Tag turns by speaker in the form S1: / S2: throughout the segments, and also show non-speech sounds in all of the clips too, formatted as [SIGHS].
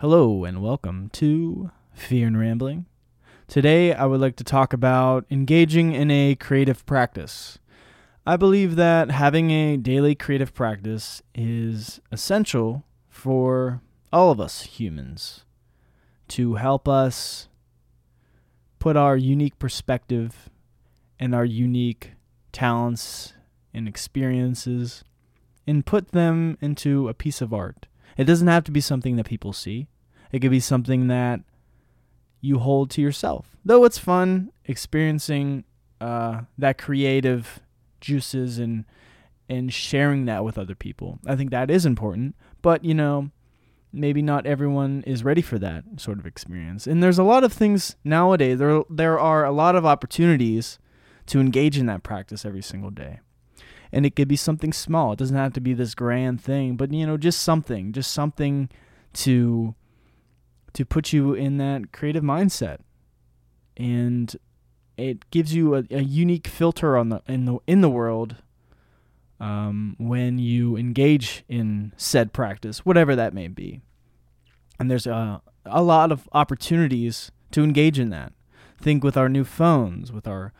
S1: Hello and welcome to Fear and Rambling. Today I would like to talk about engaging in a creative practice. I believe that having a daily creative practice is essential for all of us humans to help us put our unique perspective and our unique talents and experiences and put them into a piece of art. It doesn't have to be something that people see. It could be something that you hold to yourself. Though it's fun experiencing uh, that creative juices and and sharing that with other people. I think that is important. But you know, maybe not everyone is ready for that sort of experience. And there's a lot of things nowadays. There there are a lot of opportunities to engage in that practice every single day and it could be something small. It doesn't have to be this grand thing, but you know, just something, just something to to put you in that creative mindset. And it gives you a, a unique filter on the in the in the world um, when you engage in said practice, whatever that may be. And there's a, a lot of opportunities to engage in that. Think with our new phones, with our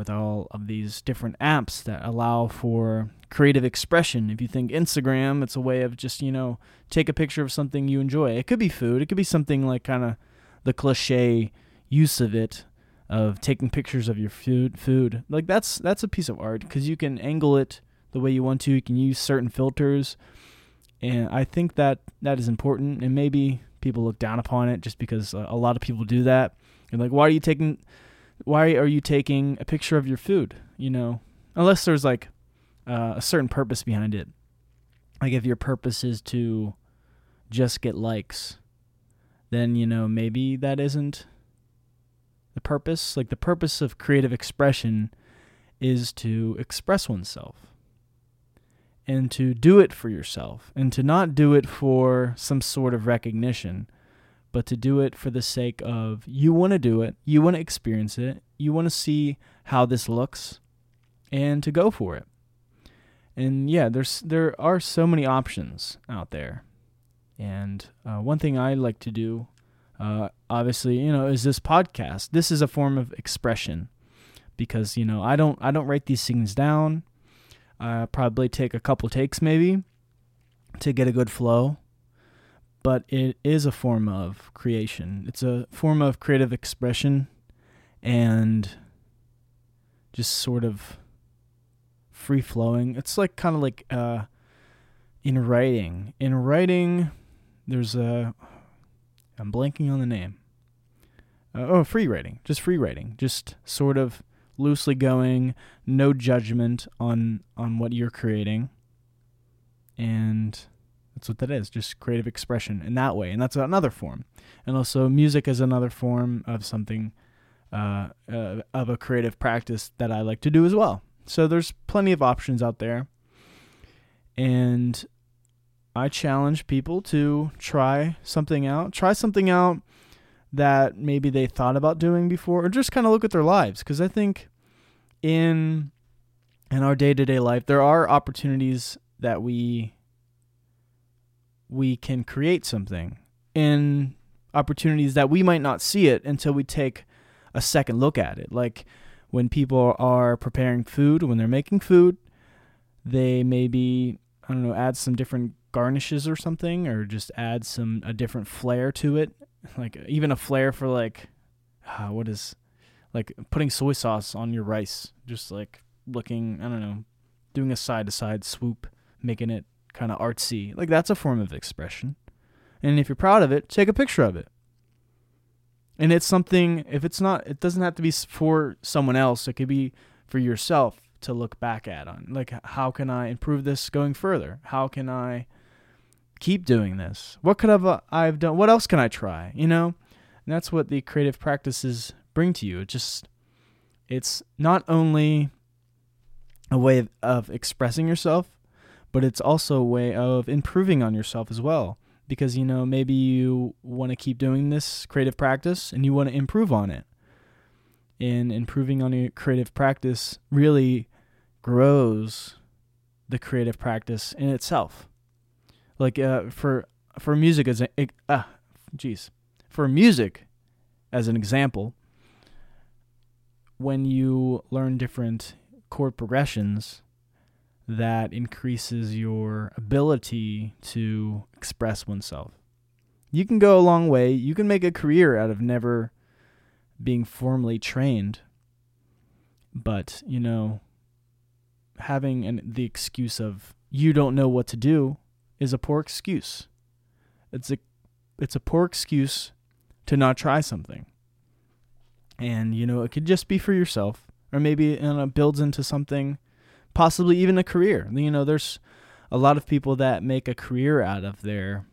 S1: with all of these different apps that allow for creative expression. If you think Instagram, it's a way of just, you know, take a picture of something you enjoy. It could be food, it could be something like kind of the cliche use of it of taking pictures of your food food. Like that's that's a piece of art cuz you can angle it the way you want to. You can use certain filters. And I think that that is important and maybe people look down upon it just because a lot of people do that. And like why are you taking why are you taking a picture of your food? You know, unless there's like uh, a certain purpose behind it. Like if your purpose is to just get likes, then you know maybe that isn't the purpose. Like the purpose of creative expression is to express oneself and to do it for yourself and to not do it for some sort of recognition but to do it for the sake of you want to do it, you want to experience it, you want to see how this looks, and to go for it. And yeah, there's there are so many options out there. And uh, one thing I like to do, uh, obviously, you know, is this podcast. This is a form of expression because you know I don't I don't write these things down. I probably take a couple takes maybe to get a good flow but it is a form of creation. It's a form of creative expression and just sort of free flowing. It's like kind of like uh, in writing. In writing, there's a. I'm blanking on the name. Uh, oh, free writing. Just free writing. Just sort of loosely going, no judgment on on what you're creating. And that's what that is, just creative expression in that way. And that's another form. And also, music is another form of something, uh, uh, of a creative practice that I like to do as well. So there's plenty of options out there. And I challenge people to try something out. Try something out that maybe they thought about doing before, or just kind of look at their lives. Because I think in in our day to day life, there are opportunities that we we can create something in opportunities that we might not see it until we take a second look at it. Like when people are preparing food, when they're making food, they maybe I don't know, add some different garnishes or something or just add some a different flair to it. [LAUGHS] Like even a flair for like uh, what is like putting soy sauce on your rice, just like looking, I don't know, doing a side to side swoop, making it kind of artsy. Like that's a form of expression. And if you're proud of it, take a picture of it. And it's something, if it's not, it doesn't have to be for someone else. It could be for yourself to look back at on. Like, how can I improve this going further? How can I keep doing this? What could have uh, I've done? What else can I try? You know, and that's what the creative practices bring to you. It just, it's not only a way of, of expressing yourself, but it's also a way of improving on yourself as well. Because, you know, maybe you want to keep doing this creative practice and you want to improve on it. And improving on your creative practice really grows the creative practice in itself. Like uh, for for music as a uh, jeez for music as an example when you learn different chord progressions that increases your ability to express oneself you can go a long way you can make a career out of never being formally trained but you know having an, the excuse of you don't know what to do is a poor excuse. It's a it's a poor excuse to not try something. And you know, it could just be for yourself or maybe it builds into something possibly even a career. You know, there's a lot of people that make a career out of their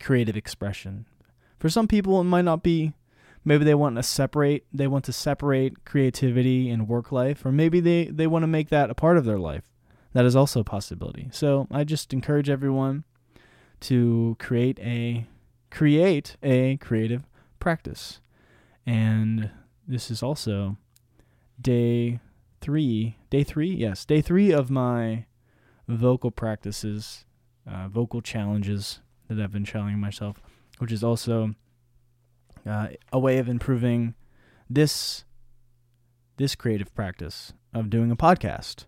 S1: creative expression. For some people it might not be maybe they want to separate they want to separate creativity and work life or maybe they they want to make that a part of their life that is also a possibility. So I just encourage everyone to create a create a creative practice. And this is also day 3, day 3, yes, day 3 of my vocal practices, uh, vocal challenges that I've been challenging myself, which is also uh, a way of improving this this creative practice of doing a podcast.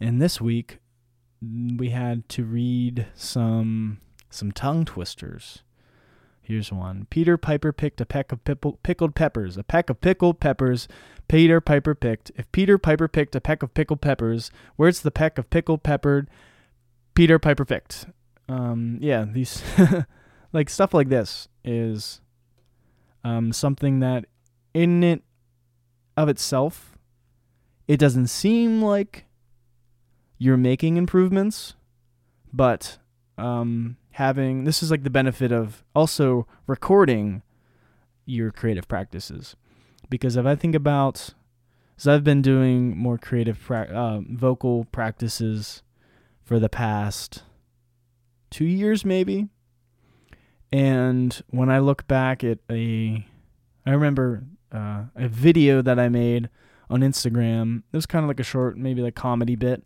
S1: And this week we had to read some some tongue twisters. Here's one. Peter Piper picked a peck of pickled peppers. A peck of pickled peppers. Peter Piper picked. If Peter Piper picked a peck of pickled peppers, where's the peck of pickled peppered Peter Piper picked? Um, yeah, these [LAUGHS] like stuff like this is um, something that in it of itself, it doesn't seem like you're making improvements, but um, having this is like the benefit of also recording your creative practices. Because if I think about, so I've been doing more creative pra- uh, vocal practices for the past two years, maybe. And when I look back at a, I remember uh, a video that I made on Instagram. It was kind of like a short, maybe like comedy bit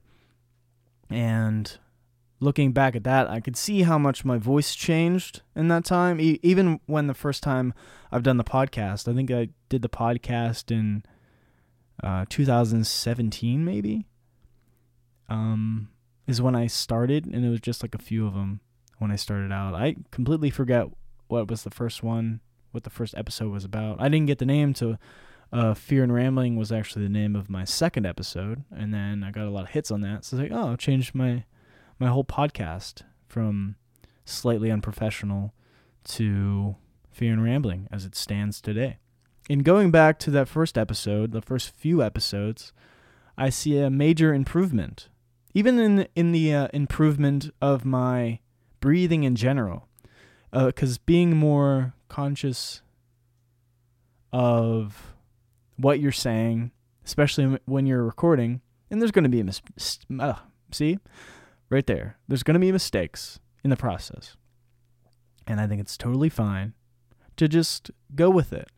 S1: and looking back at that, I could see how much my voice changed in that time. E- even when the first time I've done the podcast, I think I did the podcast in uh, 2017, maybe. Um, is when I started, and it was just like a few of them when I started out. I completely forget what was the first one, what the first episode was about. I didn't get the name to uh, Fear and Rambling was actually the name of my second episode, and then I got a lot of hits on that. So I was like, oh, I changed my my whole podcast from slightly unprofessional to Fear and Rambling as it stands today. In going back to that first episode, the first few episodes, I see a major improvement, even in in the uh, improvement of my breathing in general, because uh, being more conscious of what you're saying, especially when you're recording, and there's going to be a mis- uh, see right there. There's going to be mistakes in the process. And I think it's totally fine to just go with it.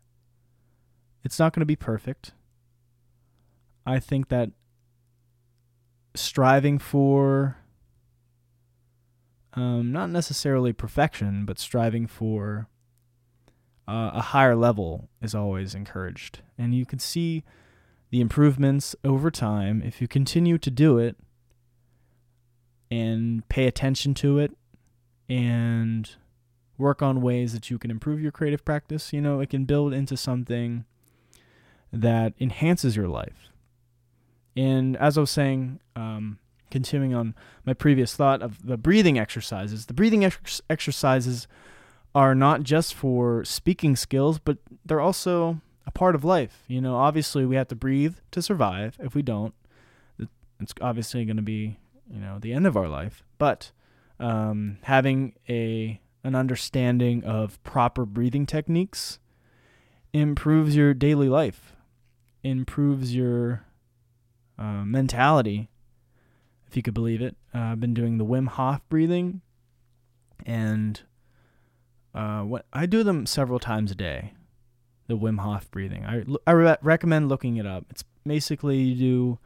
S1: It's not going to be perfect. I think that striving for um, not necessarily perfection, but striving for uh, a higher level is always encouraged. And you can see the improvements over time if you continue to do it and pay attention to it and work on ways that you can improve your creative practice. You know, it can build into something that enhances your life. And as I was saying, um, continuing on my previous thought of the breathing exercises, the breathing ex- exercises are not just for speaking skills, but they're also a part of life. You know, obviously we have to breathe to survive. If we don't, it's obviously going to be, you know, the end of our life. But um, having a an understanding of proper breathing techniques improves your daily life, improves your uh, mentality, if you could believe it. Uh, I've been doing the Wim Hof breathing, and uh, what I do them several times a day. The Wim Hof breathing. I I re- recommend looking it up. It's basically you do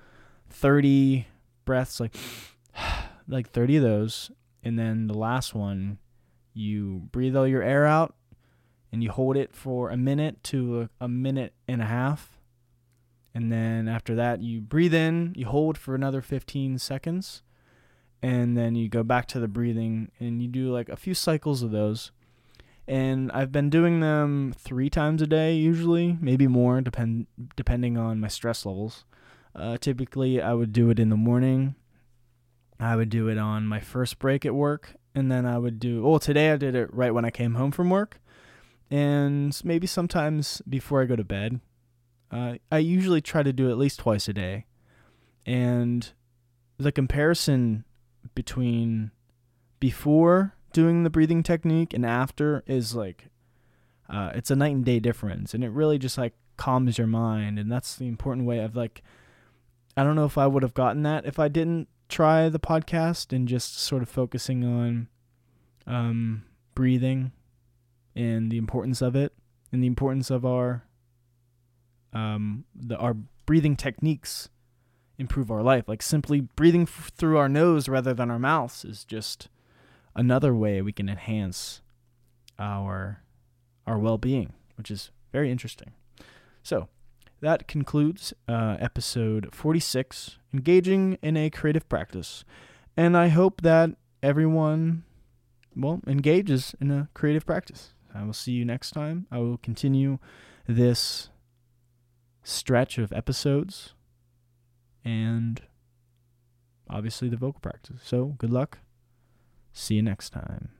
S1: 30 breaths like [SIGHS] like 30 of those and then the last one you breathe all your air out and you hold it for a minute to a, a minute and a half. And then after that, you breathe in, you hold for another 15 seconds, and then you go back to the breathing and you do like a few cycles of those. And I've been doing them three times a day, usually, maybe more, depend depending on my stress levels. Uh, typically, I would do it in the morning. I would do it on my first break at work, and then I would do. Well, today I did it right when I came home from work, and maybe sometimes before I go to bed. Uh, I usually try to do it at least twice a day, and the comparison between before doing the breathing technique and after is like uh, it's a night and day difference and it really just like calms your mind and that's the important way of like i don't know if i would have gotten that if i didn't try the podcast and just sort of focusing on um, breathing and the importance of it and the importance of our um, the our breathing techniques improve our life. Like simply breathing f- through our nose rather than our mouths is just another way we can enhance our our well-being, which is very interesting. So, that concludes uh, episode 46, engaging in a creative practice. And I hope that everyone well engages in a creative practice. I will see you next time. I will continue this stretch of episodes and obviously the vocal practice. So, good luck. See you next time.